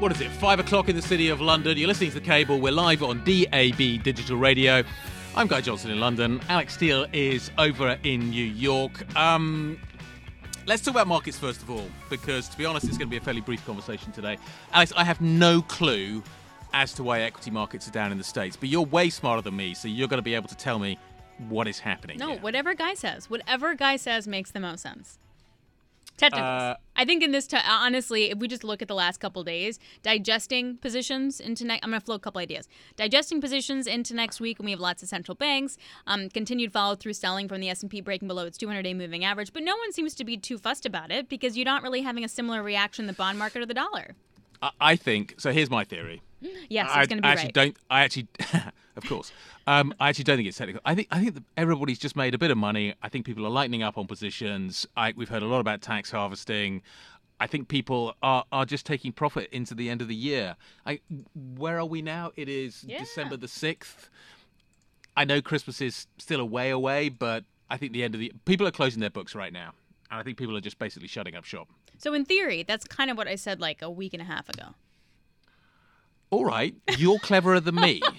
What is it? Five o'clock in the city of London. You're listening to the cable. We're live on DAB Digital Radio. I'm Guy Johnson in London. Alix Steel is over in New York. Um, let's talk about markets first of all, because to be honest, it's going to be a fairly brief conversation today. Alix, I have no clue as to why equity markets are down in the States, but you're way smarter than me, so you're going to be able to tell me what is happening. No, here. whatever Guy says. Whatever Guy says makes the most sense. Uh, I think in this, t- honestly, if we just look at the last couple days, digesting positions into next, I'm going to float a couple ideas. Digesting positions into next week, and we have lots of central banks. Um, continued follow through selling from the S&P breaking below its 200-day moving average, but no one seems to be too fussed about it because you're not really having a similar reaction in the bond market or the dollar. I, I think so. Here's my theory. Yes, I it's going to be I actually right. don't. I actually, of course, um, I actually don't think it's technical. I think I think that everybody's just made a bit of money. I think people are lightening up on positions. I, we've heard a lot about tax harvesting. I think people are, are just taking profit into the end of the year. I, where are we now? It is Yeah. December the sixth. I know Christmas is still a way away, but I think the end of the people are closing their books right now, and I think people are just basically shutting up shop. So in theory, that's kind of what I said like a week and a half ago. All right, you're cleverer than me.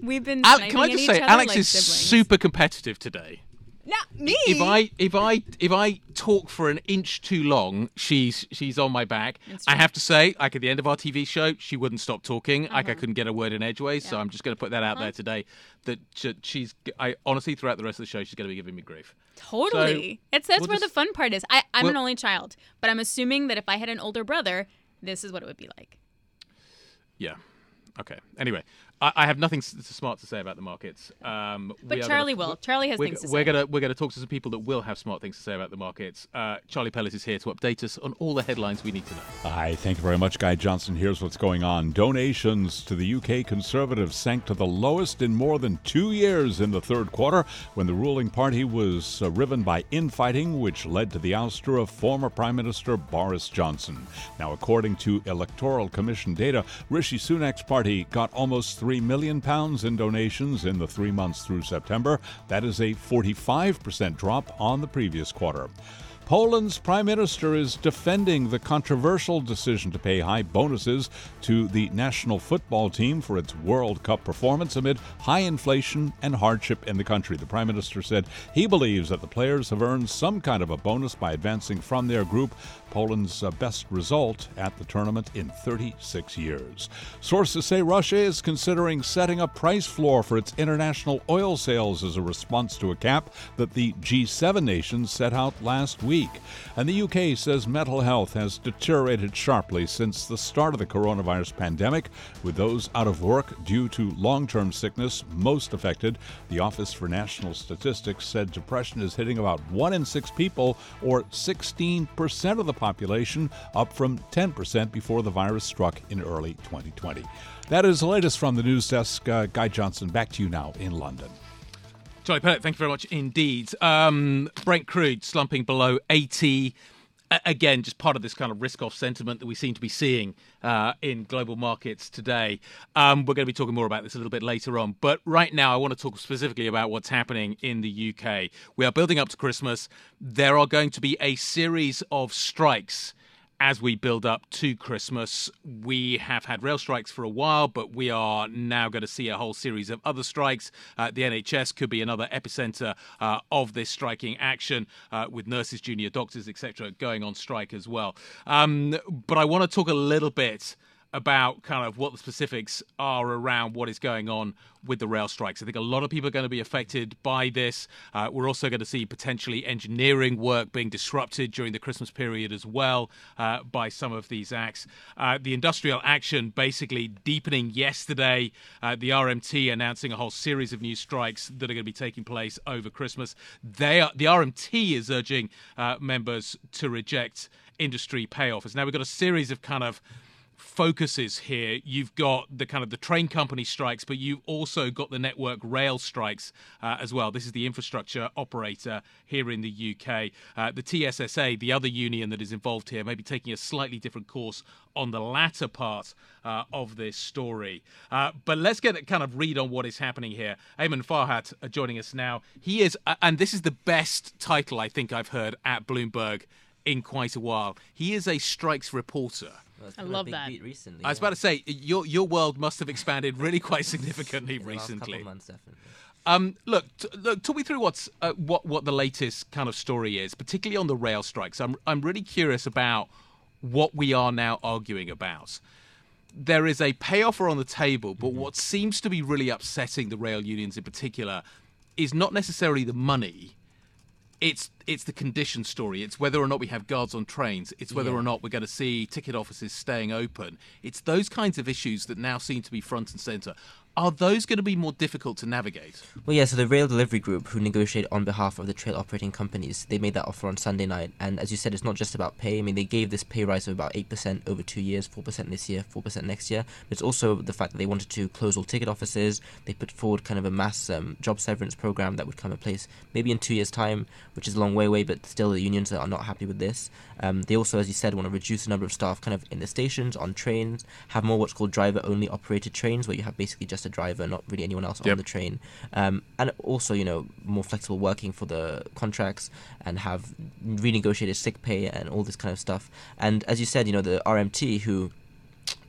We've been. Al- can I just say, Alix like is siblings. super competitive today. Not me. If I if I if I talk for an inch too long, she's she's on my back. I have to say, like at the end of our TV show, she wouldn't stop talking. Like I Uh-huh. couldn't get a word in edgeways. So I'm just going to put that out there today. That she's I honestly throughout the rest of the show, she's going to be giving me grief. Totally. it's that's we'll where the fun part is. I, I'm an only child, but I'm assuming that if I had an older brother, this is what it would be like. Yeah. Okay. Anyway, I, I have nothing s- smart to say about the markets. Um, But we Charlie gonna, will. Charlie has we're, things to we're say. gonna we're gonna talk to some people that will have smart things to say about the markets. Uh, Charlie Pellett is here to update us on all the headlines we need to know. Hi, thank you very much, Guy Johnson. Here's what's going on. Donations to the UK Conservatives sank to the lowest in more than two years in the third quarter when the ruling party was uh, riven by infighting, which led to the ouster of former Prime Minister Boris Johnson. Now, according to Electoral Commission data, Rishi Sunak's party got almost £3 million in donations in the three months through September. That is a 45% drop on the previous quarter. Poland's prime minister is defending the controversial decision to pay high bonuses to the national football team for its World Cup performance amid high inflation and hardship in the country. The prime minister said he believes that the players have earned some kind of a bonus by advancing from their group, Poland's uh, best result at the tournament in 36 years. Sources say Russia is considering setting a price floor for its international oil sales as a response to a cap that the G7 nations set out last week. And the UK says mental health has deteriorated sharply since the start of the coronavirus pandemic, with those out of work due to long term sickness most affected. The Office for National Statistics said depression is hitting about one in six people, or 16% of the population, up from 10% before the virus struck in early 2020. That is the latest from the news desk. Uh, Guy Johnson, back to you now in London. Charlie Pellet, thank you very much indeed. Um, Brent crude slumping below 80. Again, just part of this kind of risk-off sentiment that we seem to be seeing uh, in global markets today. Um, we're going to be talking more about this a little bit later on, but right now I want to talk specifically about what's happening in the UK. We are building up to Christmas. There are going to be a series of strikes as we build up to Christmas. We have had rail strikes for a while, but we are now going to see a whole series of other strikes. Uh, the NHS could be another epicenter uh, of this striking action, uh, with nurses, junior doctors, etc., going on strike as well. Um, but I want to talk a little bit about kind of what the specifics are around what is going on with the rail strikes. I think a lot of people are going to be affected by this. Uh, we're also going to see potentially engineering work being disrupted during the Christmas period as well uh, by some of these acts. Uh, the industrial action basically deepening yesterday. Uh, the RMT announcing a whole series of new strikes that are going to be taking place over Christmas. They are, the RMT is urging uh, members to reject industry pay offers. Now we've got a series of kind of focuses here. You've got the kind of the train company strikes, but you've also got the network rail strikes uh, as well. This is the infrastructure operator here in the UK. Uh, the TSSA, the other union that is involved here, may be taking a slightly different course on the latter part uh, of this story. Uh, but let's get a kind of read on what is happening here. Eamon Farhat uh, joining us now. He is, uh, and this is the best title I think I've heard at Bloomberg in quite a while. He is a strikes reporter. Well, I love that. beat recently. I was yeah. about to say your your world must have expanded really quite significantly In the last couple recently. of months, definitely. Um, look, t- look, talk me through what's uh, what what the latest kind of story is, particularly on the rail strikes. I'm I'm really curious about what we are now arguing about. There is a pay offer on the table, but what seems to be really upsetting the rail unions in particular is not necessarily the money. It's it's the condition story. It's whether or not we have guards on trains. It's whether Yeah. or not we're going to see ticket offices staying open. It's those kinds of issues that now seem to be front and center. Are those going to be more difficult to navigate? Well, yeah, so the rail delivery group, who negotiate on behalf of the train operating companies, they made that offer on Sunday night. And as you said, it's not just about pay. I mean, they gave this pay rise of about 8% over two years, 4% this year, 4% next year. But it's also the fact that they wanted to close all ticket offices. They put forward kind of a mass um, job severance program that would come in place maybe in two years' time, which is a long way away, but still the unions are not happy with this. Um, they also, as you said, want to reduce the number of staff kind of in the stations, on trains, have more what's called driver only operated trains, where you have basically just a driver, not really anyone else Yep. on the train. Um, and also, you know, more flexible working for the contracts and have renegotiated sick pay and all this kind of stuff. And as you said, you know, the RMT who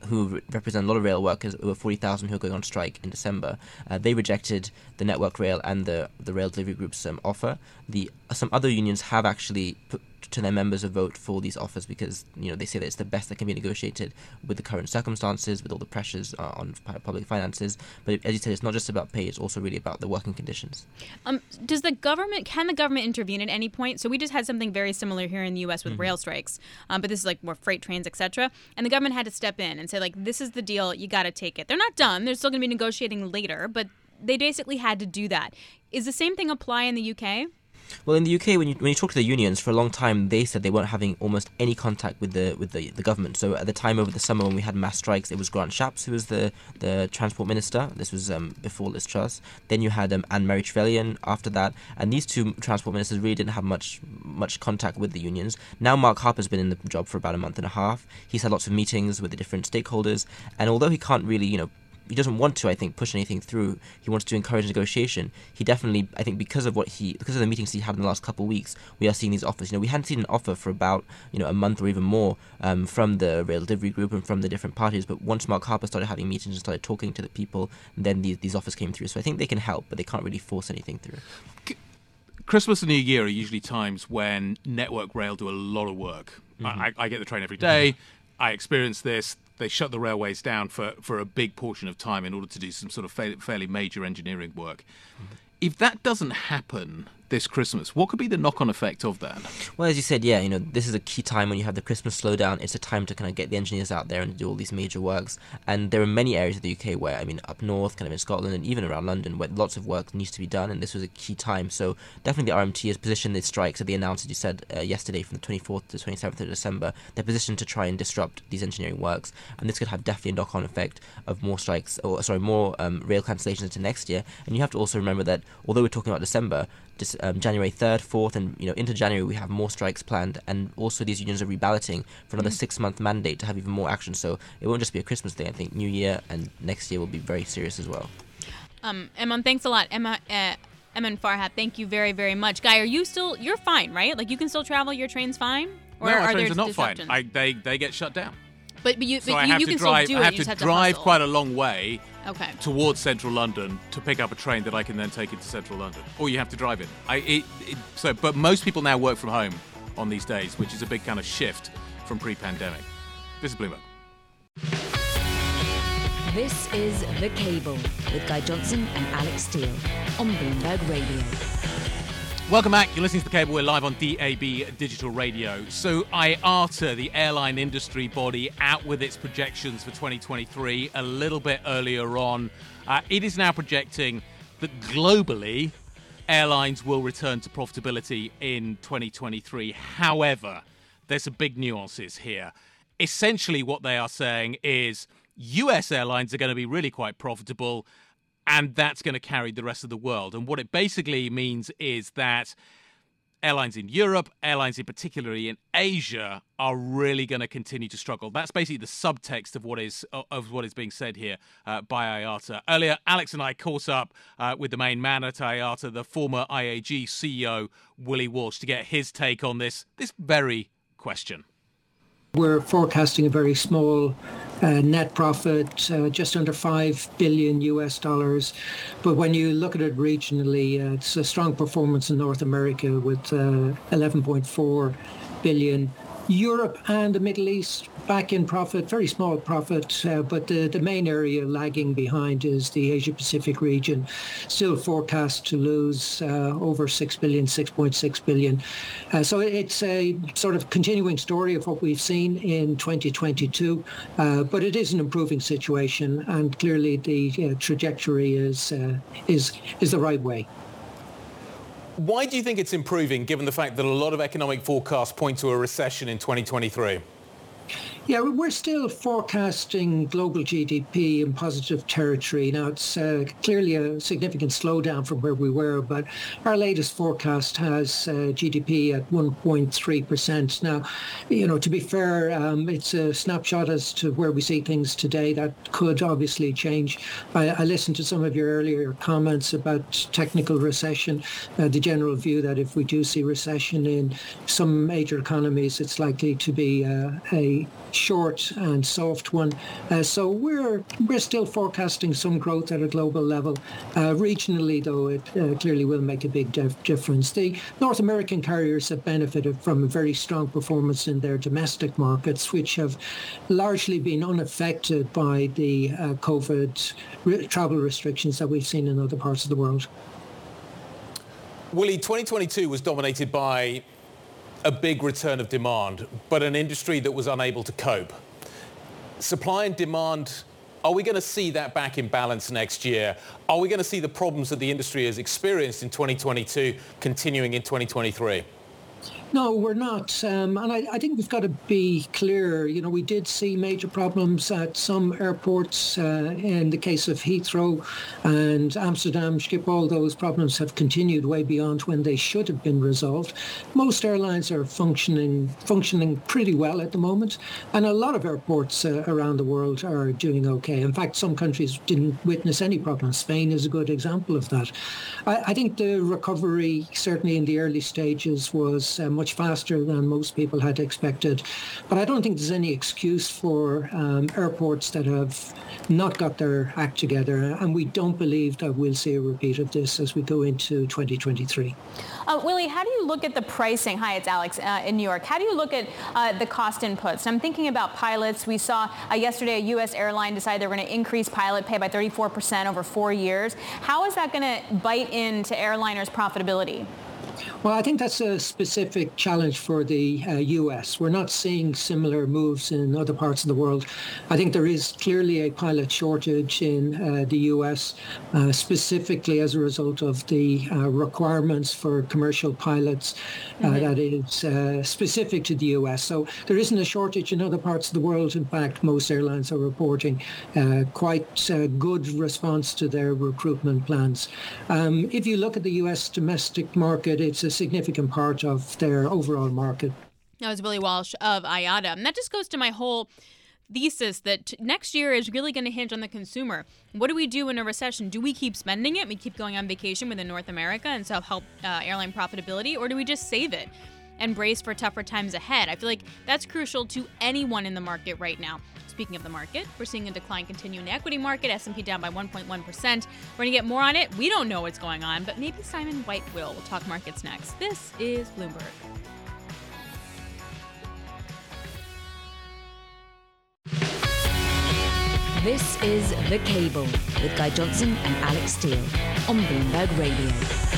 who represent a lot of rail workers, over 40,000 who are going on strike in December, uh, they rejected the Network Rail and the, the Rail Delivery Group's um, offer. The Some other unions have actually put to their members a vote for these offers because you know they say that it's the best that can be negotiated with the current circumstances, with all the pressures uh, on public finances. But as you said, it's not just about pay; it's also really about the working conditions. Um, does the government can the government intervene at any point? So we just had something very similar here in the U.S. Mm-hmm. with rail strikes, um, but this is like more freight trains, etc. And the government had to step in and say like, this is the deal, you got to take it. They're not done; they're still going to be negotiating later, but they basically had to do that. Is the same thing apply in the UK? Well, in the UK, when you when you talk to the unions, for a long time they said they weren't having almost any contact with the with the, the government. So at the time over the summer when we had mass strikes, it was Grant Shapps who was the the transport minister. This was um, before Liz Truss. Then you had um, Anne-Marie Trevelyan after that, and these two transport ministers really didn't have much much contact with the unions. Now Mark Harper's been in the job for about a month and a half. He's had lots of meetings with the different stakeholders, and although he can't really, you know, he doesn't want to, I think, push anything through. He wants to encourage negotiation. He definitely, I think, because of what he, because of the meetings he had in the last couple of weeks, we are seeing these offers. You know, we hadn't seen an offer for about, you know, a month or even more um, from the rail delivery group and from the different parties. But once Mark Harper started having meetings and started talking to the people, then these these offers came through. So I think they can help, but they can't really force anything through. Christmas and New Year are usually times when Network Rail do a lot of work. I, I get the train every day. I experience this. They shut the railways down for, for a big portion of time in order to do some sort of fairly, fairly major engineering work. Mm-hmm. If that doesn't happen this Christmas, what could be the knock on effect of that? Well, as you said, yeah, you know, this is a key time when you have the Christmas slowdown. It's a time to kind of get the engineers out there and do all these major works. And there are many areas of the UK where, I mean, up north, kind of in Scotland, and even around London, where lots of work needs to be done. And this was a key time. So definitely, the RMT has positioned its strikes that they announced, as you said uh, yesterday, from the 24th to 27th of December. They're positioned to try and disrupt these engineering works, and this could have definitely a knock-on effect of more strikes, or sorry, more um, rail cancellations into next year. And you have to also remember that although we're talking about December, um, January 3rd, 4th, and you know into January we have more strikes planned, and also these unions are reballoting for another six-month mandate to have even more action. So it won't just be a Christmas thing. I think New Year and next year will be very serious as well. Um, Emma, thanks a lot, Emma. Uh, Eamon Farhat, thank you very, very much. Guy, are you still? You're fine, right? Like you can still travel. Your train's fine. no, our are trains there are not fine. disruptions? I, they, they get shut down. But, but you, So but I you, have you to can drive. still do I have you to have drive to quite a long way Okay. towards central London to pick up a train that I can then take into central London, or you have to drive it. I it, it, so, but most people now work from home on these days, which is a big kind of shift from pre-pandemic. This is Bloomberg. This is The Cable with Guy Johnson and Alix Steel on Bloomberg Radio. Welcome back. You're listening to The Cable. We're live on DAB Digital Radio. So, IATA, the airline industry body, out with its projections for 2023 a little bit earlier on. Uh, it is now projecting that globally, airlines will return to profitability in 2023. However, there's some big nuances here. essentially what they are saying is US airlines are going to be really quite profitable, and that's going to carry the rest of the world. And what it basically means is that airlines in Europe, airlines in particularly in Asia, are really going to continue to struggle. That's basically the subtext of what is of what is being said here uh, by IATA. Earlier, Alix and I caught up uh, with the main man at IATA, the former IAG CEO Willie Walsh, to get his take on this this very question. We're forecasting a very small uh, net profit, uh, just under 5 billion US dollars. But when you look at it regionally, uh, it's a strong performance in North America with uh, 11.4 billion Europe and the Middle East back in profit, very small profit, uh, but the, the main area lagging behind is the Asia Pacific region, still forecast to lose uh, over 6 billion, 6.6 billion. Uh, so it's a sort of continuing story of what we've seen in 2022, uh, but it is an improving situation, and clearly the uh, trajectory is uh, is is the right way. Why do you think it's improving, given the fact that a lot of economic forecasts point to a recession in 2023? Yeah, we're still forecasting global GDP in positive territory. Now, it's uh, clearly a significant slowdown from where we were, but our latest forecast has uh, GDP at 1.3%. Now, you know, to be fair, um, it's a snapshot as to where we see things today. That could obviously change. I, I listened to some of your earlier comments about technical recession, uh, the general view that if we do see recession in some major economies, it's likely to be uh, a short and soft one. Uh, so we're we're still forecasting some growth at a global level. Uh, regionally, though, it uh, clearly will make a big dif- difference. The North American carriers have benefited from a very strong performance in their domestic markets, which have largely been unaffected by the uh, COVID re- travel restrictions that we've seen in other parts of the world. Willie, 2022 was dominated by a big return of demand, but an industry that was unable to cope. Supply and demand, are we going to see that back in balance next year? Are we going to see the problems that the industry has experienced in 2022 continuing in 2023? No, we're not. Um, and I, I, think we've got to be clear. You know, we did see major problems at some airports. Uh, in the case of Heathrow and Amsterdam Schiphol, those problems have continued way beyond when they should have been resolved. Most airlines are functioning functioning pretty well at the moment, and a lot of airports uh, around the world are doing okay. In fact, some countries didn't witness any problems. Spain is a good example of that. I, I think the recovery, certainly in the early stages, was um, much faster than most people had expected. But I don't think there's any excuse for um, airports that have not got their act together. And we don't believe that we'll see a repeat of this as we go into 2023. Uh, Willie, how do you look at the pricing? Hi, it's Alix uh, in New York. How do you look at uh, the cost inputs? I'm thinking about pilots. We saw uh, yesterday a U.S. airline decide they're going to increase pilot pay by 34% over four years. How is that going to bite into airliners' profitability? Well, I think that's a specific challenge for the uh, US. We're not seeing similar moves in other parts of the world. I think there is clearly a pilot shortage in uh, the US, uh, specifically as a result of the uh, requirements for commercial pilots uh, mm-hmm. that is uh, specific to the US. So there isn't a shortage in other parts of the world. In fact, most airlines are reporting quite good response to their recruitment plans. Um, if you look at the US domestic market, it's a significant part of their overall market. That was Willie Walsh of IATA. And that just goes to my whole thesis that next year is really going to hinge on the consumer. What do we do in a recession? Do we keep spending it? We keep going on vacation within North America and so help uh, airline profitability, or do we just save it and brace for tougher times ahead? I feel like that's crucial to anyone in the market right now. Speaking of the market, we're seeing a decline continue in the equity market, S&P down by 1.1%. We're going to get more on it. We don't know what's going on, but maybe Simon White will. We'll talk markets next. This is Bloomberg. This is The Cable with Guy Johnson and Alix Steel on Bloomberg Radio.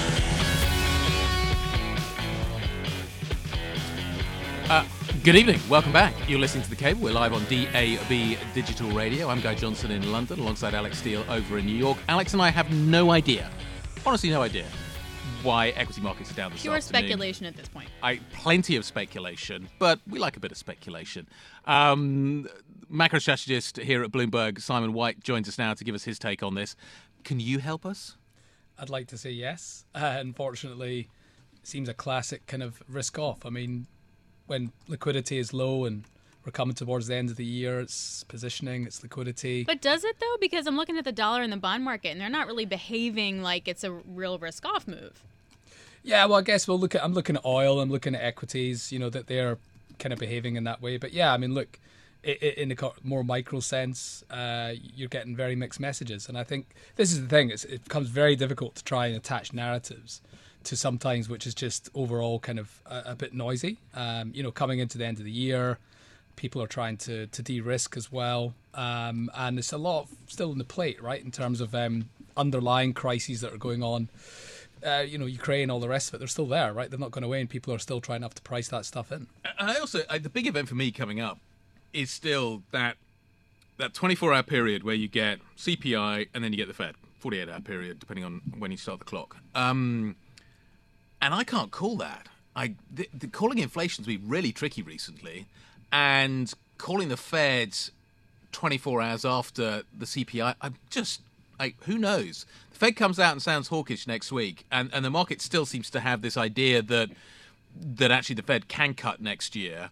Good evening. Welcome back. You're listening to The Cable. We're live on DAB Digital Radio. I'm Guy Johnson in London alongside Alix Steel over in New York. Alix and I have no idea, honestly, no idea, why equity markets are down this Pure afternoon. speculation at this point. I plenty of speculation, but we like a bit of speculation. Um, macro strategist here at Bloomberg, Simon White, joins us now to give us his take on this. Can you help us? I'd like to say yes. Uh, unfortunately, seems a classic kind of risk off. I mean, when liquidity is low and we're coming towards the end of the year, it's positioning, it's liquidity. But does it though? Because I'm looking at the dollar and the bond market, and they're not really behaving like it's a real risk-off move. Yeah, well, I guess we'll look at. I'm looking at oil. I'm looking at equities. You know that they're kind of behaving in that way. But yeah, I mean, look, i- i- in the more micro sense, uh, you're getting very mixed messages, and I think this is the thing. It's, it becomes very difficult to try and attach narratives to sometimes which is just overall kind of a, a bit noisy. Um, you know, coming into the end of the year, people are trying to to de-risk as well, um, and it's a lot still in the plate, right, in terms of um, underlying crises that are going on uh, you know, Ukraine, all the rest of it, they're still there, right? They're not going away, and people are still trying to have to price that stuff in. And I also, I, the big event for me coming up is still that that 24 hour period where you get CPI and then you get the Fed, 48 hour period, depending on when you start the clock. Um, and I can't call that. I the, the calling inflation's been really tricky recently, and calling the Fed 24 hours after the CPI, I'm just, I, who knows? The Fed comes out and sounds hawkish next week, and, and the market still seems to have this idea that that actually the Fed can cut next year.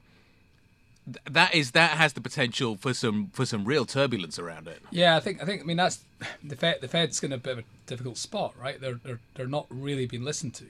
That is that has the potential for some for some real turbulence around it. Yeah, I think I think I mean that's the Fed. The Fed's in a bit of a difficult spot, right? They're they're they're not really being listened to.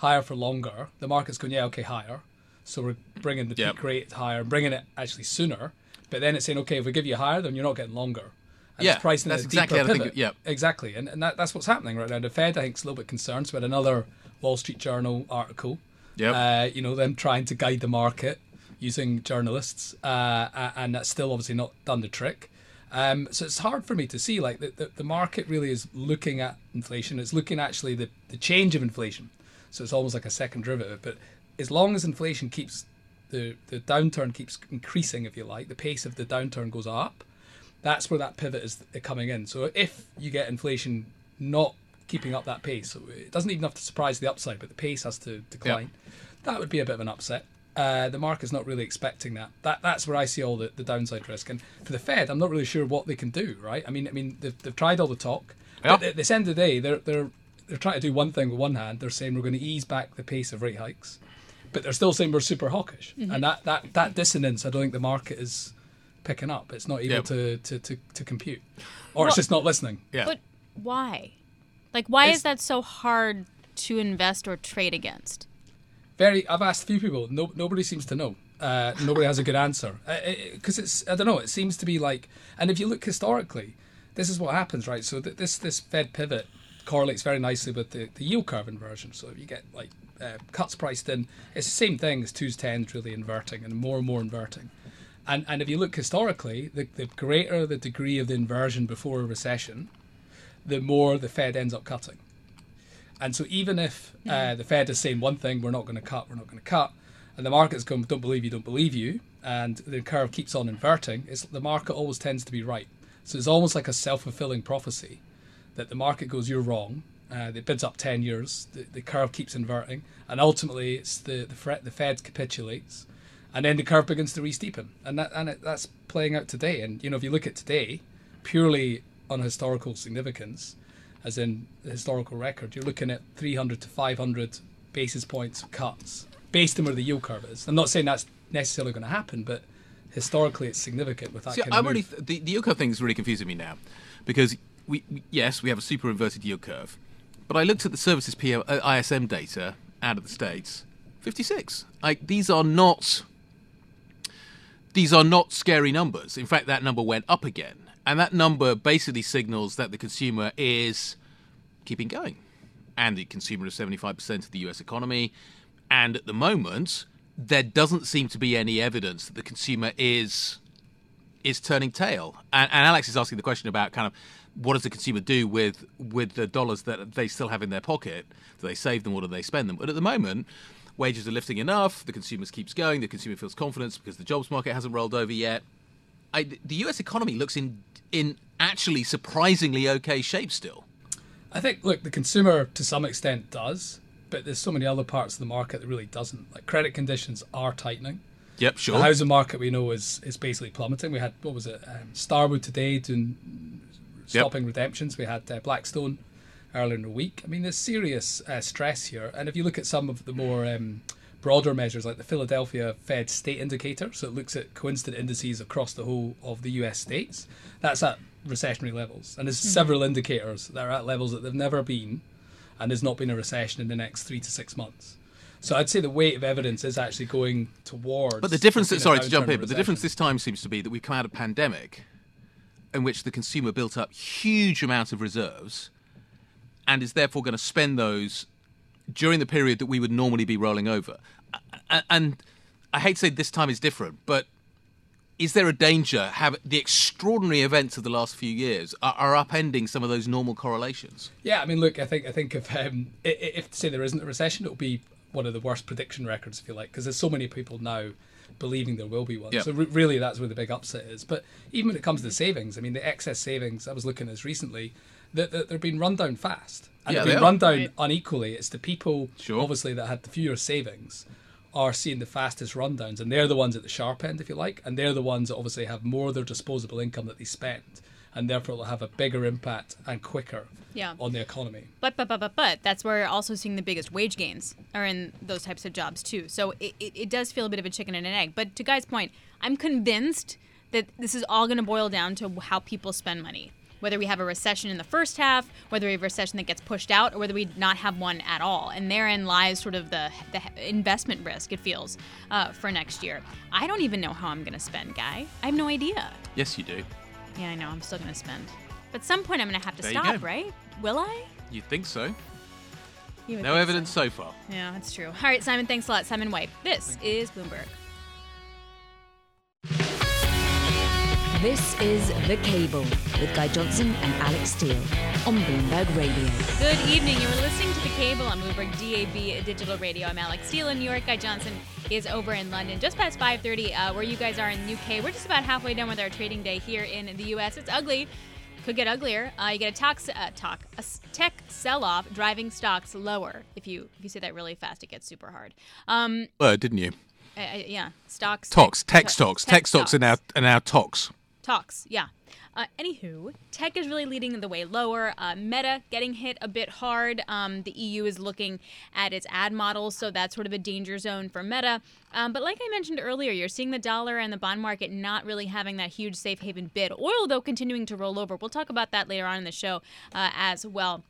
Higher for longer. The market's going, yeah, okay, higher. So we're bringing the Yep. peak rate higher, bringing it actually sooner. But then it's saying, okay, if we give you higher, then you're not getting longer. And Yeah, it's pricing that's a exactly deeper how I think pivot. yep. exactly, and and that, that's what's happening right now. The Fed, I think, is a little bit concerned. So we had another Wall Street Journal article. Yep. Uh, you know, them trying to guide the market using journalists, uh, and that's still obviously not done the trick. Um, so it's hard for me to see like the, the, the market really is looking at inflation. It's looking actually the, the change of inflation. So it's almost like a second derivative. But as long as inflation keeps the the downturn keeps increasing, if you like, the pace of the downturn goes up. That's where that pivot is coming in. So if you get inflation not keeping up that pace, so it doesn't even have to surprise the upside, but the pace has to decline. That would be a bit of an upset. Uh, the market's not really expecting that. That that's where I see all the, the downside risk. And for the Fed, I'm not really sure what they can do. Right? I mean, I mean, they've, they've tried all the talk. But at this end of the day, they're they're they're trying to do one thing with one hand. They're saying we're going to ease back the pace of rate hikes, but they're still saying we're super hawkish. Mm-hmm. And that, that that dissonance, I don't think the market is picking up. It's not able Yep. to, to, to, to compute, or it's just not listening. Yeah. But why? Like, why It's- is that so hard to invest or trade against? Very. I've asked a few people. No, nobody seems to know. Uh, nobody has a good answer uh, uh, because it's. I don't know. It seems to be like. And if you look historically, this is what happens, right? So th- this this Fed pivot correlates very nicely with the, the yield curve inversion. So if you get like uh, cuts priced in, it's the same thing as twos tens really inverting and more and more inverting. And and if you look historically, the, the greater the degree of the inversion before a recession, the more the Fed ends up cutting. And so even if uh, the Fed is saying one thing, we're not going to cut, we're not going to cut, and the market's going, don't believe you, don't believe you, and the curve keeps on inverting, it's, the market always tends to be right. So it's almost like a self-fulfilling prophecy that the market goes, you're wrong. Uh, it bids up 10 years, the, the curve keeps inverting, and ultimately it's the, the, Fed, the Fed capitulates, and then the curve begins to re-steepen. And, that, and it, that's playing out today. And, you know, if you look at today, purely on historical significance, as in the historical record, you're looking at 300 to 500 basis points of cuts based on where the yield curve is. I'm not saying that's necessarily going to happen, but historically it's significant with that See, kind I'm of really move. the, the yield curve thing is really confusing me now, because we, yes we have a super inverted yield curve, but I looked at the services PM, uh, ISM data out of the states, 56. Like these are not these are not scary numbers. In fact, that number went up again, and that number basically signals that the consumer is keeping going, and the consumer is 75% of the U.S. economy, and at the moment there doesn't seem to be any evidence that the consumer is is turning tail. And, and Alix is asking the question about kind of what does the consumer do with with the dollars that they still have in their pocket? Do they save them or do they spend them? But at the moment, wages are lifting enough. The consumer keeps going. The consumer feels confidence because the jobs market hasn't rolled over yet. I, the U.S. economy looks in in actually surprisingly okay shape still. I think, look, the consumer to some extent does, but there's so many other parts of the market that really doesn't. Like credit conditions are tightening. Yep, sure. The housing market we know is is basically plummeting. We had what was it, um, Starwood today doing stopping redemptions. We had uh, Blackstone earlier in the week. I mean, there's serious uh, stress here. And if you look at some of the more um, broader measures, like the Philadelphia Fed State Indicator, so it looks at coincident indices across the whole of the U.S. states, that's at recessionary levels. And there's several indicators that are at levels that they've never been, and there's not been a recession in the next three to six months. So I'd say the weight of evidence is actually going towards. But the difference, sorry to jump in but the difference this time seems to be that we've come out of a pandemic, in which the consumer built up huge amounts of reserves, and is therefore going to spend those during the period that we would normally be rolling over. And I hate to say this time is different, but is there a danger have the extraordinary events of the last few years are, are upending some of those normal correlations? Yeah, I mean, look, I think I think if um, if say there isn't a recession, it'll be one of the worst prediction records, if you like, because there's so many people now believing there will be one. Yeah. So re- really, that's where the big upset is. But even when it comes to savings, I mean, the excess savings I was looking at this recently, that that they're being run down fast, and Yeah, they're being are. run down Right. unequally. It's the people, Sure. obviously, that had the fewer savings. Are seeing the fastest rundowns, and they're the ones at the sharp end, if you like, and they're the ones that obviously have more of their disposable income that they spend, and therefore it will have a bigger impact and quicker Yeah. on the economy. But but but but but that's where we're also seeing the biggest wage gains are in those types of jobs too. So it, it, it does feel a bit of a chicken and an egg. But to Guy's point, I'm convinced that this is all going to boil down to how people spend money. Whether we have a recession in the first half, whether we have a recession that gets pushed out, or whether we not have one at all, and therein lies sort of the the investment risk. It feels uh, for next year. I don't even know how I'm going to spend, Guy. I have no idea. Yes, you do. Yeah, I know. I'm still going to spend. But at some point, I'm going to have to There you stop, go. right? Will I? You'd think so. You would No think so. evidence so far. Yeah, that's true. All right, Simon, thanks a lot. Simon White. This is Bloomberg. This is The Cable with Guy Johnson and Alix Steel on Bloomberg Radio. Good evening. You were listening to The Cable on Bloomberg DAB Digital Radio. I'm Alix Steel in New York. Guy Johnson is over in London, just past 5:30, uh, where you guys are in the UK. We're just about halfway done with our trading day here in the US. It's ugly. Could get uglier. Uh, you get a talk, uh, talk, a s- tech sell-off, driving stocks lower. If you if you say that really fast, it gets super hard. Um, Word, didn't you? uh, uh, yeah, stocks. Tox, tech to- stocks, tech tech stocks are now are now tox. Talks, yeah. Uh, anywho, tech is really leading the way lower. Uh, Meta getting hit a bit hard. Um, the EU is looking at its ad models, so that's sort of a danger zone for Meta. Um, but like I mentioned earlier, you're seeing the dollar and the bond market not really having that huge safe haven bid. Oil, though, continuing to roll over. We'll talk about that later on in the show uh, as well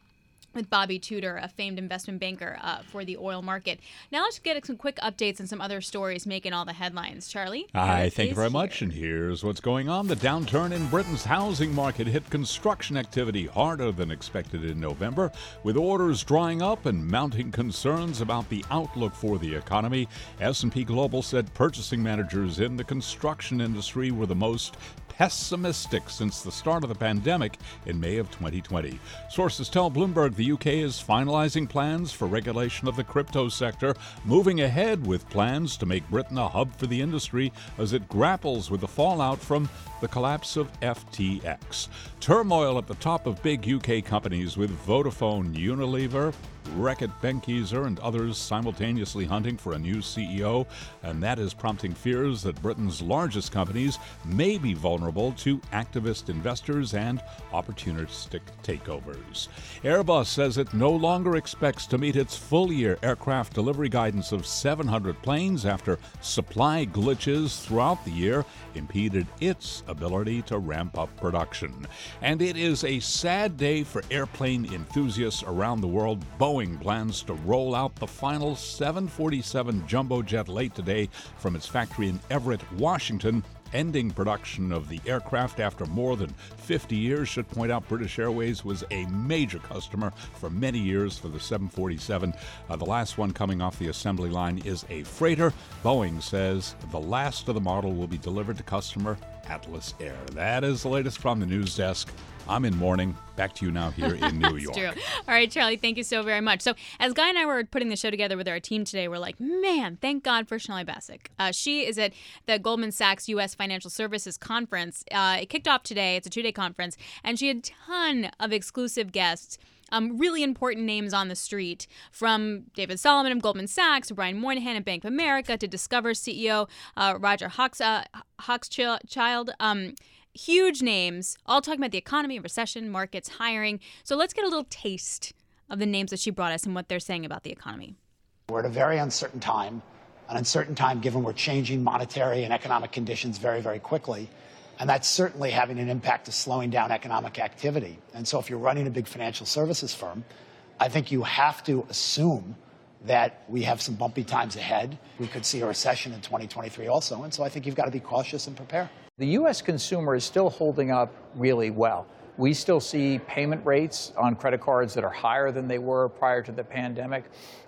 with Bobby Tudor, a famed investment banker uh, for the oil market. Now let's get some quick updates and some other stories making all the headlines. Charlie? Hi, thank you is very much. And here's what's going on. The downturn in Britain's housing market hit construction activity harder than expected in November, with orders drying up and mounting concerns about the outlook for the economy. S&P Global said purchasing managers in the construction industry were the most pessimistic since the start of the pandemic in May of 2020. Sources tell Bloomberg the UK is finalizing plans for regulation of the crypto sector, moving ahead with plans to make Britain a hub for the industry as it grapples with the fallout from the collapse of FTX. Turmoil at the top of big UK companies with Vodafone, Unilever, Reckitt Benckiser and others simultaneously hunting for a new CEO, and that is prompting fears that Britain's largest companies may be vulnerable to activist investors and opportunistic takeovers. Airbus says it no longer expects to meet its full year aircraft delivery guidance of 700 planes after supply glitches throughout the year impeded its ability to ramp up production. And it is a sad day for airplane enthusiasts around the world. Boeing plans to roll out the final 747 jumbo jet late today from its factory in Everett, Washington. Ending production of the aircraft after more than 50 years. Should point out British Airways was a major customer for many years for the 747. Uh, the last one coming off the assembly line is a freighter. Boeing says the last of the model will be delivered to customer Atlas Air. That is the latest from the news desk. I'm in mourning. Back to you now here in New York. True. All right, Charlie, thank you so very much. So, as Guy and I were putting the show together with our team today, we're like, man, thank God for Sonali Basak. Uh, she is at the Goldman Sachs U.S. Financial Services Conference. Uh, it kicked off today. It's a two day conference, and she had a ton of exclusive guests. Um, really important names on the street from David Solomon of Goldman Sachs, Brian Moynihan of Bank of America, to Discover CEO uh, Roger Hawks, uh, Hochschild. Um, huge names, all talking about the economy, recession, markets, hiring. So let's get a little taste of the names that she brought us and what they're saying about the economy. We're at a very uncertain time, an uncertain time given we're changing monetary and economic conditions very, very quickly. And that's certainly having an impact of slowing down economic activity. And so if you're running a big financial services firm, I think you have to assume that we have some bumpy times ahead. We could see a recession in 2023 also. And so I think you've got to be cautious and prepare. The U.S. consumer is still holding up really well. We still see payment rates on credit cards that are higher than they were prior to the pandemic.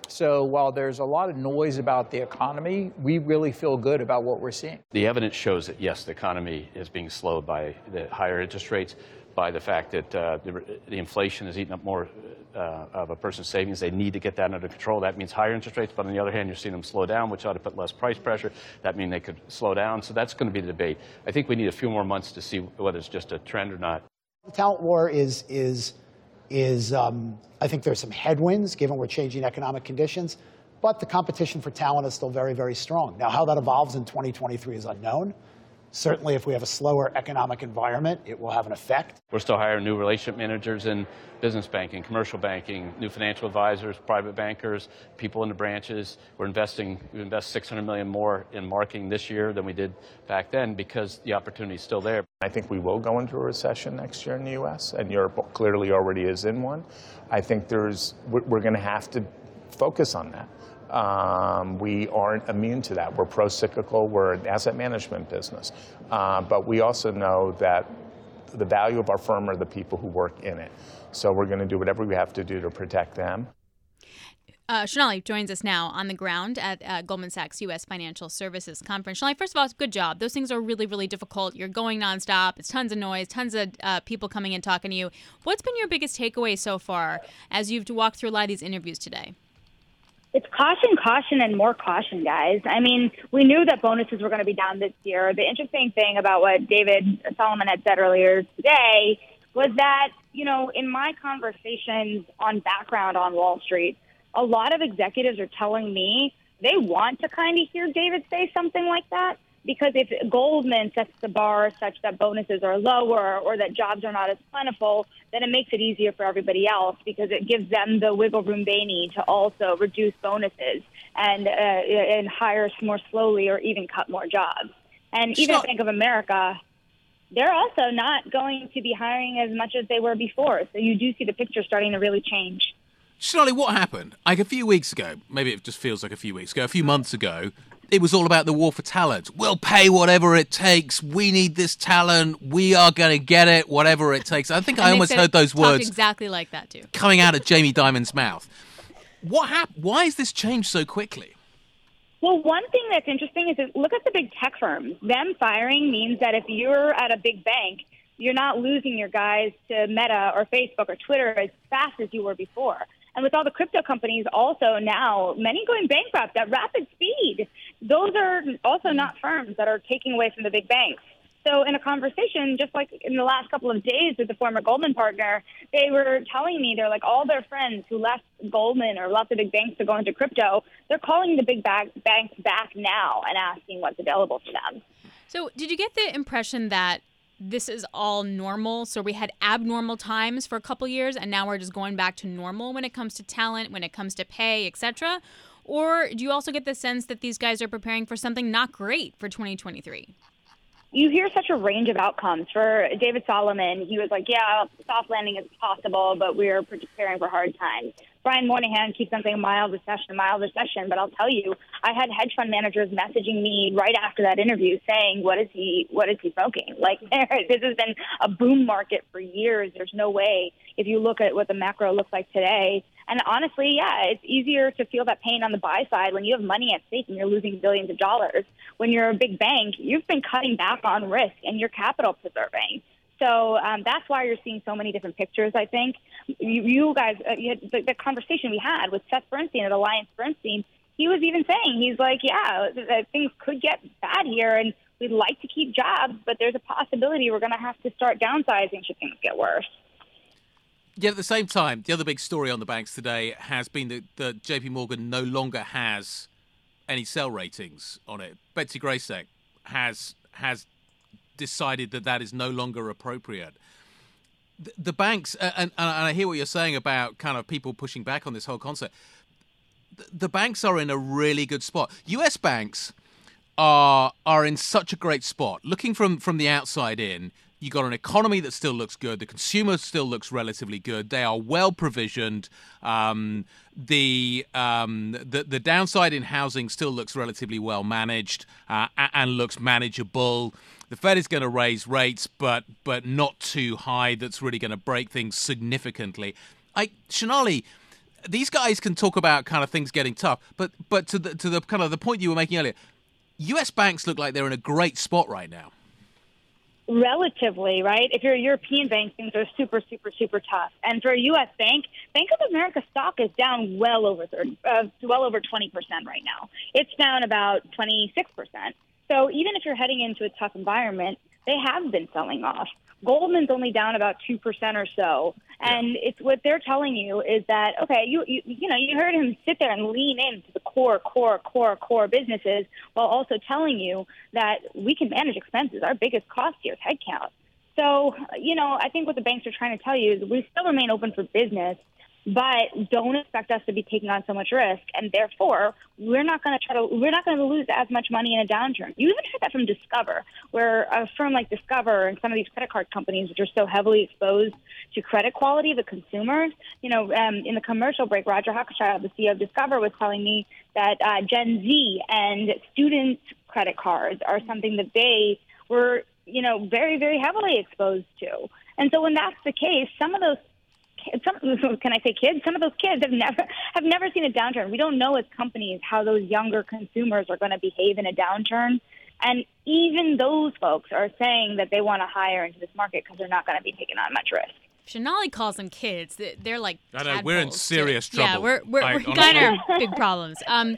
So while there's a lot of noise about the economy, we really feel good about what we're seeing. The evidence shows that, yes, the economy is being slowed by the higher interest rates, by the fact that uh, the, the, inflation is eating up more uh, of a person's savings. They need to get that under control. That means higher interest rates, but on the other hand, you're seeing them slow down, which ought to put less price pressure. That means they could slow down. So that's going to be the debate. I think we need a few more months to see whether it's just a trend or not. The talent war is, is, is um, I think there's some headwinds given we're changing economic conditions, but the competition for talent is still very, very strong. Now, how that evolves in 2023 is unknown. Certainly, if we have a slower economic environment, it will have an effect. We're still hiring new relationship managers in business banking, commercial banking, new financial advisors, private bankers, people in the branches. We're investing, we invest 600 million more in marketing this year than we did back then because the opportunity is still there. I think we will go into a recession next year in the U.S., and Europe clearly already is in one. I think there's, we're going to have to focus on that. Um, we aren't immune to that. We're pro cyclical, we're an asset management business. Uh, but we also know that the value of our firm are the people who work in it. So we're going to do whatever we have to do to protect them. Uh, Sonali joins us now on the ground at uh, Goldman Sachs U.S. Financial Services Conference. Sonali, first of all, good job. Those things are really, really difficult. You're going nonstop. It's tons of noise, tons of uh, people coming in talking to you. What's been your biggest takeaway so far as you've walked through a lot of these interviews today? It's caution, caution, and more caution, guys. I mean, we knew that bonuses were going to be down this year. The interesting thing about what David Solomon had said earlier today was that, you know, in my conversations on background on Wall Street, a lot of executives are telling me they want to kind of hear David say something like that because if Goldman sets the bar such that bonuses are lower or that jobs are not as plentiful, then it makes it easier for everybody else because it gives them the wiggle room they need to also reduce bonuses and uh, and hire more slowly or even cut more jobs. And even Bank of America, they're also not going to be hiring as much as they were before. So you do see the picture starting to really change. Sonali, what happened? Like a few weeks ago, maybe it just feels like a few weeks ago, a few months ago, it was all about the war for talent. We'll pay whatever it takes. We need this talent. We are going to get it, whatever it takes. I think and I almost heard those words exactly like that too, coming out of Jamie Dimon's mouth. What happened? Why has this changed so quickly? Well, one thing that's interesting is that look at the big tech firms. Them firing means that if you're at a big bank, you're not losing your guys to Meta or Facebook or Twitter as fast as you were before. And with all the crypto companies also now, many going bankrupt at rapid speed, those are also not firms that are taking away from the big banks. So, in a conversation, just like in the last couple of days with the former Goldman partner, they were telling me they're like all their friends who left Goldman or left the big banks to go into crypto, they're calling the big banks back now and asking what's available to them. So, did you get the impression that this is all normal. So we had abnormal times for a couple years, and now we're just going back to normal when it comes to talent, when it comes to pay, etc. Or do you also get the sense that these guys are preparing for something not great for 2023? You hear such a range of outcomes. For David Solomon, he was like, yeah, soft landing is possible, but we're preparing for hard times. Brian Moynihan keeps on saying mild recession, mild recession, but I'll tell you, I had hedge fund managers messaging me right after that interview saying, "What is he? What is he smoking?" Like this has been a boom market for years. There's no way if you look at what the macro looks like today. And honestly, yeah, it's easier to feel that pain on the buy side when you have money at stake and you're losing billions of dollars. When you're a big bank, you've been cutting back on risk and you're capital preserving. So um, that's why you're seeing so many different pictures. I think you, you guys, uh, you had the, the conversation we had with Seth Bernstein at Alliance Bernstein. He was even saying he's like, yeah, things could get bad here, and we'd like to keep jobs, but there's a possibility we're going to have to start downsizing should things get worse. Yeah, at the same time, the other big story on the banks today has been that, that JP Morgan no longer has any sell ratings on it. Betsy Graseck has has decided that that is no longer appropriate. The, the banks, and, and, I hear what you're saying about kind of people pushing back on this whole concept. The, the banks are in a really good spot. U.S. banks are are in such a great spot. Looking from from the outside in, you got an economy that still looks good. The consumer still looks relatively good. They are well provisioned. Um, the, um, the the downside in housing still looks relatively well managed uh, and looks manageable. The Fed is going to raise rates, but but not too high. That's really going to break things significantly. I Sonali, these guys can talk about kind of things getting tough, but but to the to the kind of the point you were making earlier, U.S. banks look like they're in a great spot right now relatively, right? If you're a European bank, things are super, super, super tough. And for a U.S. bank, Bank of America stock is down well over 30, uh, well over 20% right now. It's down about 26%. So even if you're heading into a tough environment, they have been selling off. Goldman's only down about 2% or so. And it's what they're telling you is that, okay, you, you, you know, you heard him sit there and lean into the core, core, core, core businesses while also telling you that we can manage expenses. Our biggest cost here is headcount. So, you know, I think what the banks are trying to tell you is we still remain open for business but don't expect us to be taking on so much risk, and therefore we're not going to try to we're not going to lose as much money in a downturn. You even heard that from Discover, where a firm like Discover and some of these credit card companies, which are so heavily exposed to credit quality of the consumers, you know, um, in the commercial break, Roger Hochschild, the CEO of Discover, was telling me that uh, Gen Z and student credit cards are something that they were, you know, very very heavily exposed to. And so when that's the case, some of those some can I say kids? Some of those kids have never have never seen a downturn. We don't know as companies how those younger consumers are going to behave in a downturn. And even those folks are saying that they want to hire into this market because they're not going to be taking on much risk. Sonali calls them kids. They're like I know we're in serious too. trouble. Yeah, we're we're, I, we're kind of big problems. Um,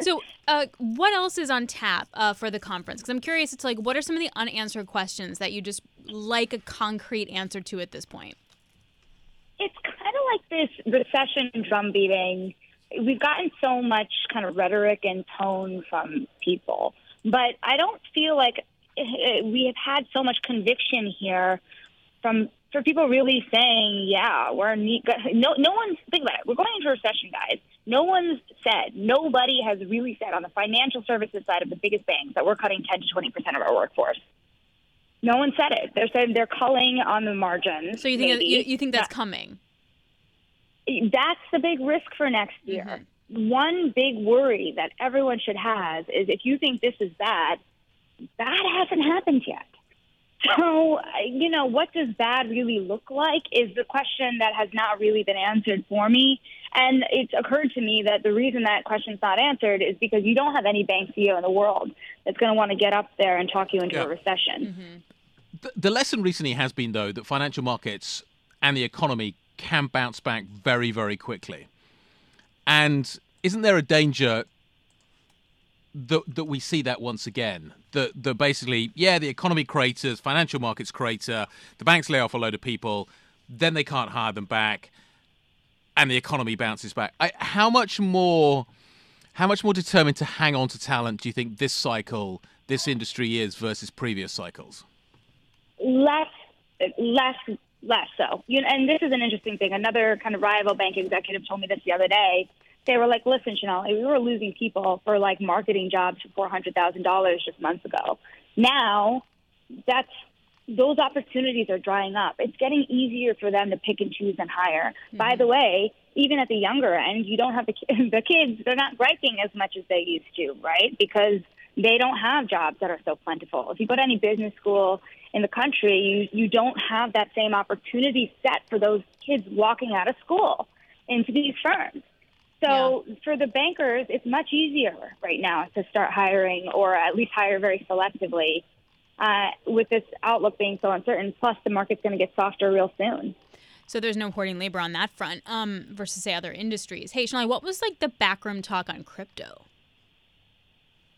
so uh, what else is on tap uh, for the conference? Because I'm curious. It's like what are some of the unanswered questions that you just like a concrete answer to at this point? It's kind of like this recession drum beating. We've gotten so much kind of rhetoric and tone from people, but I don't feel like eh, we have had so much conviction here from for people really saying, "Yeah, we're ne- no no one's think about it. We're going into a recession, guys. No one's said. Nobody has really said on the financial services side of the biggest banks that we're cutting 10 to 20 percent of our workforce. No one said it. They're saying they're culling on the margins. So you think you, you, think that's coming? That's the big risk for next year. Mm-hmm. One big worry that everyone should have is if you think this is bad, bad hasn't happened yet. So, you know, what does bad really look like is the question that has not really been answered for me. And it's occurred to me that the reason that question's not answered is because you don't have any bank CEO in the world that's going to want to get up there and talk you into yeah. a recession. Mm-hmm. The, the lesson recently has been, though, that financial markets and the economy can bounce back very, very quickly. And isn't there a danger that that we see that once again? That that basically, yeah, the economy craters, financial markets crater, the banks lay off a load of people, then they can't hire them back, and the economy bounces back. I, how much more? How much more determined to hang on to talent do you think this cycle, this industry is versus previous cycles? Less, less less so. You know, and this is an interesting thing. Another kind of rival bank executive told me this the other day. They were like, "Listen, Chanel, we were losing people for like marketing jobs for four hundred thousand dollars just months ago. Now, that's those opportunities are drying up. It's getting easier for them to pick and choose and hire. Mm-hmm. By the way, even at the younger end, you don't have the the kids. They're not griping as much as they used to, right? Because they don't have jobs that are so plentiful. If you go to any business school in the country, you, you don't have that same opportunity set for those kids walking out of school into these firms. So yeah. for the bankers, it's much easier right now to start hiring or at least hire very selectively uh, with this outlook being so uncertain. Plus, the market's going to get softer real soon. So there's no hoarding labor on that front um, versus, say, other industries. Hey, Sonali, what was like the backroom talk on crypto?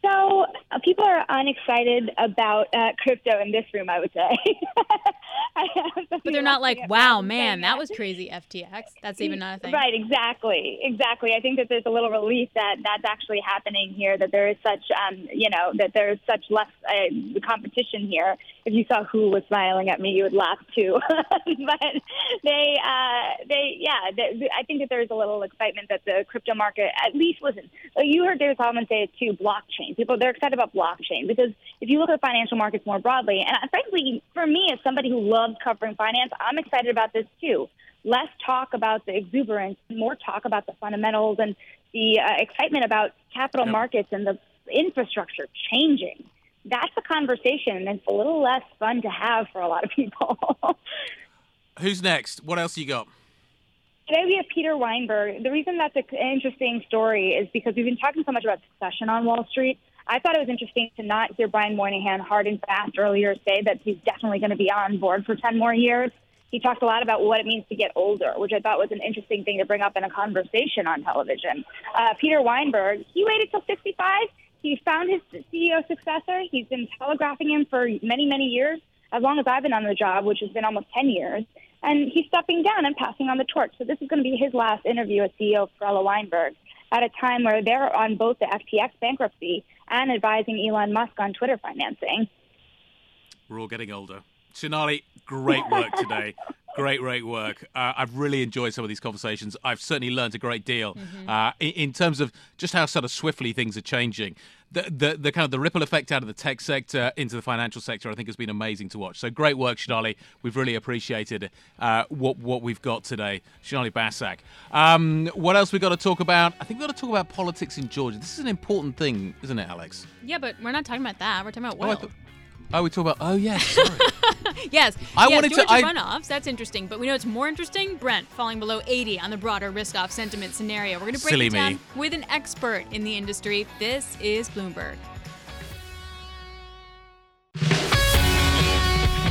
So uh, people are unexcited about uh, crypto in this room, I would say. but they're not like, wow, man, that was crazy FTX. That's even not a thing. Right, exactly. Exactly. I think that there's a little relief that that's actually happening here, that there is such, um, you know, that there's such less uh, competition here. If you saw who was smiling at me, you would laugh too. but they, uh, they, yeah, they, I think that there's a little excitement that the crypto market, at least, listen, you heard David Solomon say it too, blockchain. People, they're excited about blockchain because if you look at the financial markets more broadly, and frankly, for me, as somebody who loves covering finance, I'm excited about this too. Less talk about the exuberance, more talk about the fundamentals and the uh, excitement about capital yep. markets and the infrastructure changing. That's a conversation, and it's a little less fun to have for a lot of people. Who's next? What else you got? Today we have Peter Weinberg. The reason that's an interesting story is because we've been talking so much about succession on Wall Street. I thought it was interesting to not hear Brian Moynihan hard and fast earlier say that he's definitely going to be on board for 10 more years. He talked a lot about what it means to get older, which I thought was an interesting thing to bring up in a conversation on television. Uh, Peter Weinberg, he waited till 65. He found his CEO successor. He's been telegraphing him for many, many years, as long as I've been on the job, which has been almost 10 years. And he's stepping down and passing on the torch. So this is going to be his last interview as CEO of Perella Weinberg at a time where they're on both the FTX bankruptcy and advising Elon Musk on Twitter financing. We're all getting older. Sonali, great work today. great, great work. Uh, I've really enjoyed some of these conversations. I've certainly learned a great deal mm-hmm. uh, in, in, terms of just how sort of swiftly things are changing. The, the, the kind of the ripple effect out of the tech sector into the financial sector, I think, has been amazing to watch. So great work, Sonali. We've really appreciated uh, what what we've got today, Sonali Basak. Um, what else we got to talk about? I think we've got to talk about politics in Georgia. This is an important thing, isn't it, Alix? Yeah, but we're not talking about that. We're talking about oil. Oh, Oh, we talk about. Oh, yes. Sorry. yes. I yes, wanted Georgia to. I... runoffs. That's interesting. But we know it's more interesting. Brent falling below 80 on the broader risk-off sentiment scenario. We're going to break Silly it down me. with an expert in the industry. This is Bloomberg.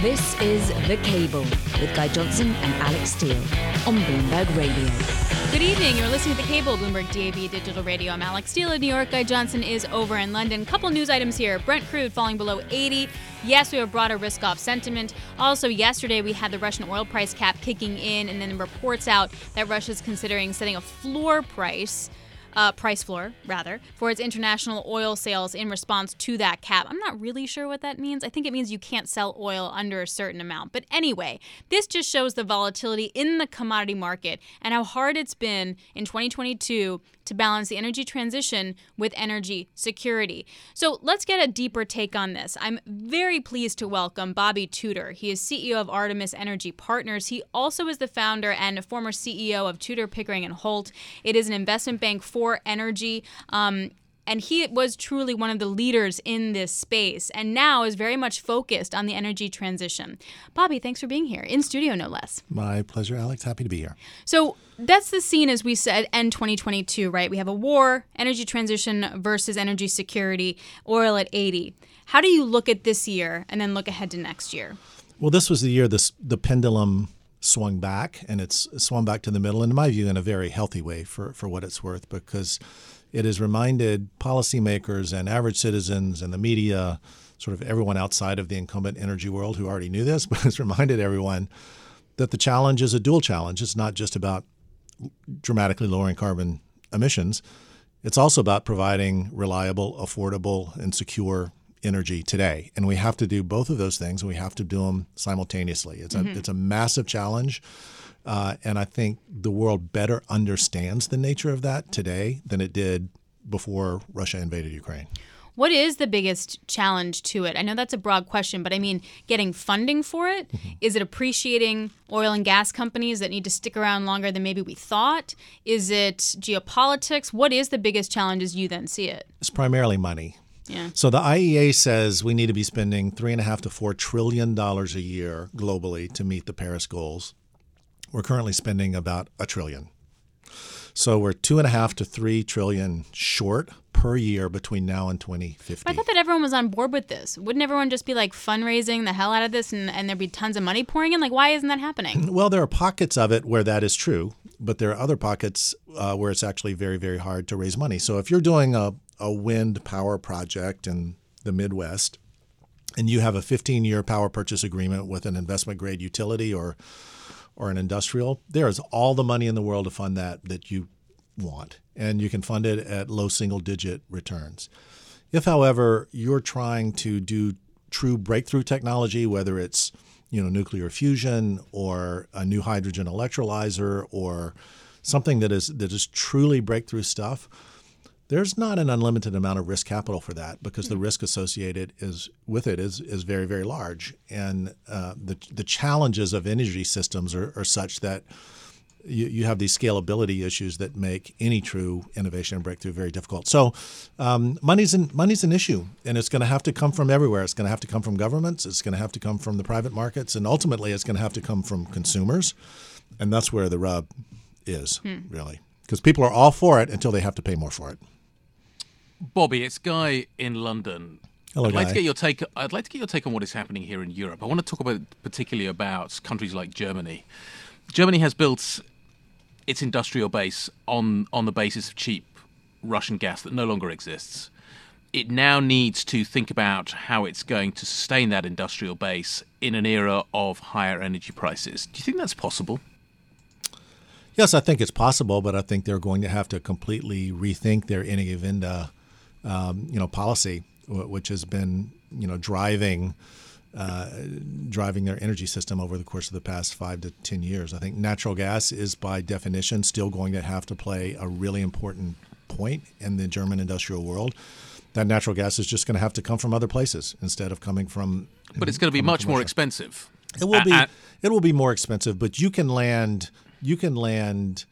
This is The Cable with Guy Johnson and Alix Steel on Bloomberg Radio. Good evening. You're listening to The Cable, Bloomberg DAB Digital Radio. I'm Alix Steel in New York. Guy Johnson is over in London. Couple news items here. Brent crude falling below 80. Yes, we have broader risk off sentiment. Also, yesterday we had the Russian oil price cap kicking in, and then reports out that Russia's considering setting a floor price uh, price floor, rather, for its international oil sales in response to that cap. I'm not really sure what that means. I think it means you can't sell oil under a certain amount. But anyway, this just shows the volatility in the commodity market and how hard it's been in 2022 to balance the energy transition with energy security. So let's get a deeper take on this. I'm very pleased to welcome Bobby Tudor. He is CEO of Artemis Energy Partners. He also is the founder and former CEO of Tudor Pickering and Holt. It is an investment bank for energy. Um, and he was truly one of the leaders in this space and now is very much focused on the energy transition. Bobby, thanks for being here, in studio no less. My pleasure, Alix. Happy to be here. So that's the scene as we said end 2022, right? We have a war, energy transition versus energy security, oil at 80. How do you look at this year and then look ahead to next year? Well, this was the year this, the pendulum swung back, and it's swung back to the middle, in my view, in a very healthy way for, for what it's worth, because it has reminded policymakers and average citizens and the media, sort of everyone outside of the incumbent energy world who already knew this, but it's reminded everyone that the challenge is a dual challenge. It's not just about dramatically lowering carbon emissions. It's also about providing reliable, affordable, and secure energy today. And we have to do both of those things, and we have to do them simultaneously. It's mm-hmm. a it's a massive challenge. Uh, and I think the world better understands the nature of that today than it did before Russia invaded Ukraine. What is the biggest challenge to it? I know that's a broad question, but I mean, getting funding for it? Mm-hmm. Is it appreciating oil and gas companies that need to stick around longer than maybe we thought? Is it geopolitics? What is the biggest challenge as you then see it? It's primarily money. Yeah. So the IEA says we need to be spending three and a half to four trillion dollars a year globally to meet the Paris goals. We're currently spending about a trillion. So we're two and a half to three trillion short per year between now and 2050. I thought that everyone was on board with this. Wouldn't everyone just be like fundraising the hell out of this and, and there'd be tons of money pouring in? Like, why isn't that happening? Well, there are pockets of it where that is true, but there are other pockets uh, where it's actually very, very hard to raise money. So if you're doing a, a wind power project in the Midwest and you have a 15 year power purchase agreement with an investment grade utility or or an industrial, there is all the money in the world to fund that that you want. And you can fund it at low single digit returns. If, however, you're trying to do true breakthrough technology, whether it's you know nuclear fusion or a new hydrogen electrolyzer or something that is that is truly breakthrough stuff, there's not an unlimited amount of risk capital for that because the risk associated is with it is is very very large, and uh, the the challenges of energy systems are, are such that you, you have these scalability issues that make any true innovation and breakthrough very difficult. So, um, money's an money's an issue, and it's going to have to come from everywhere. It's going to have to come from governments. It's going to have to come from the private markets, and ultimately, it's going to have to come from consumers, and that's where the rub is Hmm. really, because people are all for it until they have to pay more for it. Bobby, it's Guy in London. Hello, I'd like Guy. to get your take. I'd like to get your take on what is happening here in Europe. I want to talk about particularly about countries like Germany. Germany has built its industrial base on on the basis of cheap Russian gas that no longer exists. It now needs to think about how it's going to sustain that industrial base in an era of higher energy prices. Do you think that's possible? Yes, I think it's possible, but I think they're going to have to completely rethink their Energiewende, um, you know, policy, which has been, you know, driving uh, driving their energy system over the course of the past five to ten years. I think natural gas is, by definition, still going to have to play a really important point in the German industrial world. That natural gas is just going to have to come from other places instead of coming from. But it's going to be much more Russia. expensive. It will be. it will be more expensive, but you can land. You can land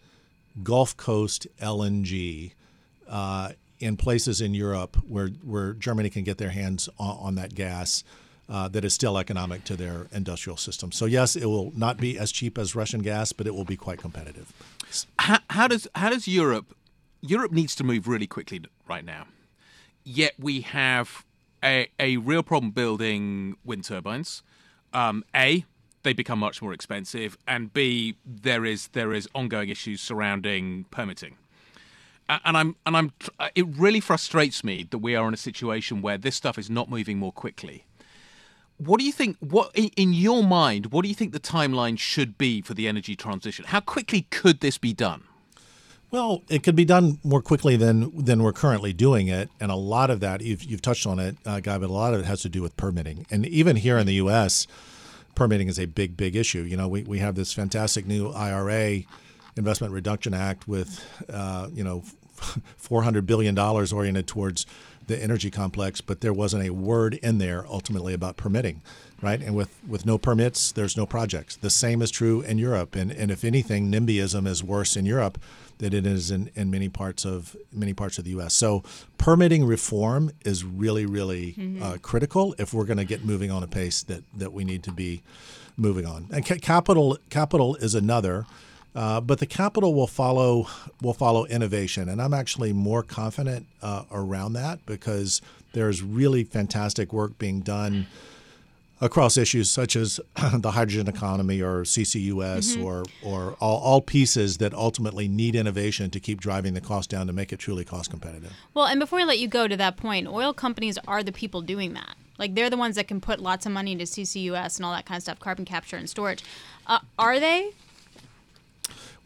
Gulf Coast LNG uh, in places in Europe where where Germany can get their hands on, on that gas. Uh, that is still economic to their industrial system. So yes, it will not be as cheap as Russian gas, but it will be quite competitive. how, how does how does Europe Europe needs to move really quickly right now. Yet we have a, a real problem building wind turbines. Um, a they become much more expensive, and B there is there is ongoing issues surrounding permitting. And I'm and I'm it really frustrates me that we are in a situation where this stuff is not moving more quickly. What do you think? What in, in your mind? What do you think the timeline should be for the energy transition? How quickly could this be done? Well, it could be done more quickly than than we're currently doing it, and a lot of that you've you've touched on it, uh, Guy, but a lot of it has to do with permitting. And even here in the U.S., permitting is a big, big issue. You know, we we have this fantastic new IRA, Investment Reduction Act, with uh, you know, four hundred billion dollars oriented towards the energy complex, but there wasn't a word in there ultimately about permitting, right? And with, with no permits, there's no projects. The same is true in Europe, and and if anything, NIMBYism is worse in Europe than it is in, in many parts of many parts of the U.S. So permitting reform is really really Mhm. uh, critical if we're going to get moving on a pace that that we need to be moving on. And ca- capital capital is another. Uh, but the capital will follow will follow innovation, and I'm actually more confident uh, around that because there's really fantastic work being done across issues such as the hydrogen economy or CCUS Mhm. or or all, all pieces that ultimately need innovation to keep driving the cost down to make it truly cost competitive. Well, and before I let you go to that point, oil companies are the people doing that. Like they're the ones that can put lots of money into CCUS and all that kind of stuff, carbon capture and storage. Uh, are they?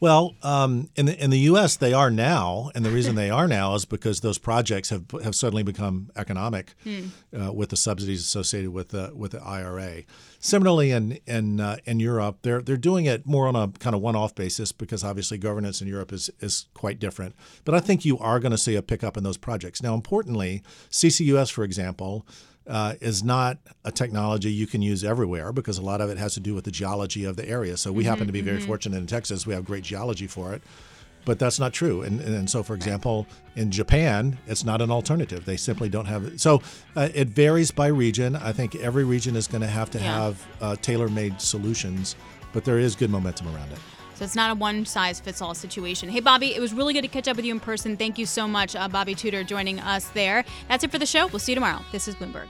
Well, um, in the in the U.S. they are now, and the reason they are now is because those projects have have suddenly become economic Hmm. uh, with the subsidies associated with the with the IRA. Similarly, in in uh, in Europe, they're they're doing it more on a kind of one-off basis because obviously governance in Europe is is quite different. But I think you are going to see a pickup in those projects. Now, importantly, CCUS, for example. Uh, is not a technology you can use everywhere because a lot of it has to do with the geology of the area. So we happen to be very mhm. fortunate in Texas. We have great geology for it, but that's not true. And, and so, for example, in Japan, it's not an alternative. They simply don't have it. So uh, it varies by region. I think every region is going to have to Yeah. have uh, tailor-made solutions, but there is good momentum around it. So it's not a one size fits all situation. Hey, Bobby, it was really good to catch up with you in person. Thank you so much, uh, Bobby Tudor, joining us there. That's it for the show. We'll see you tomorrow. This is Bloomberg.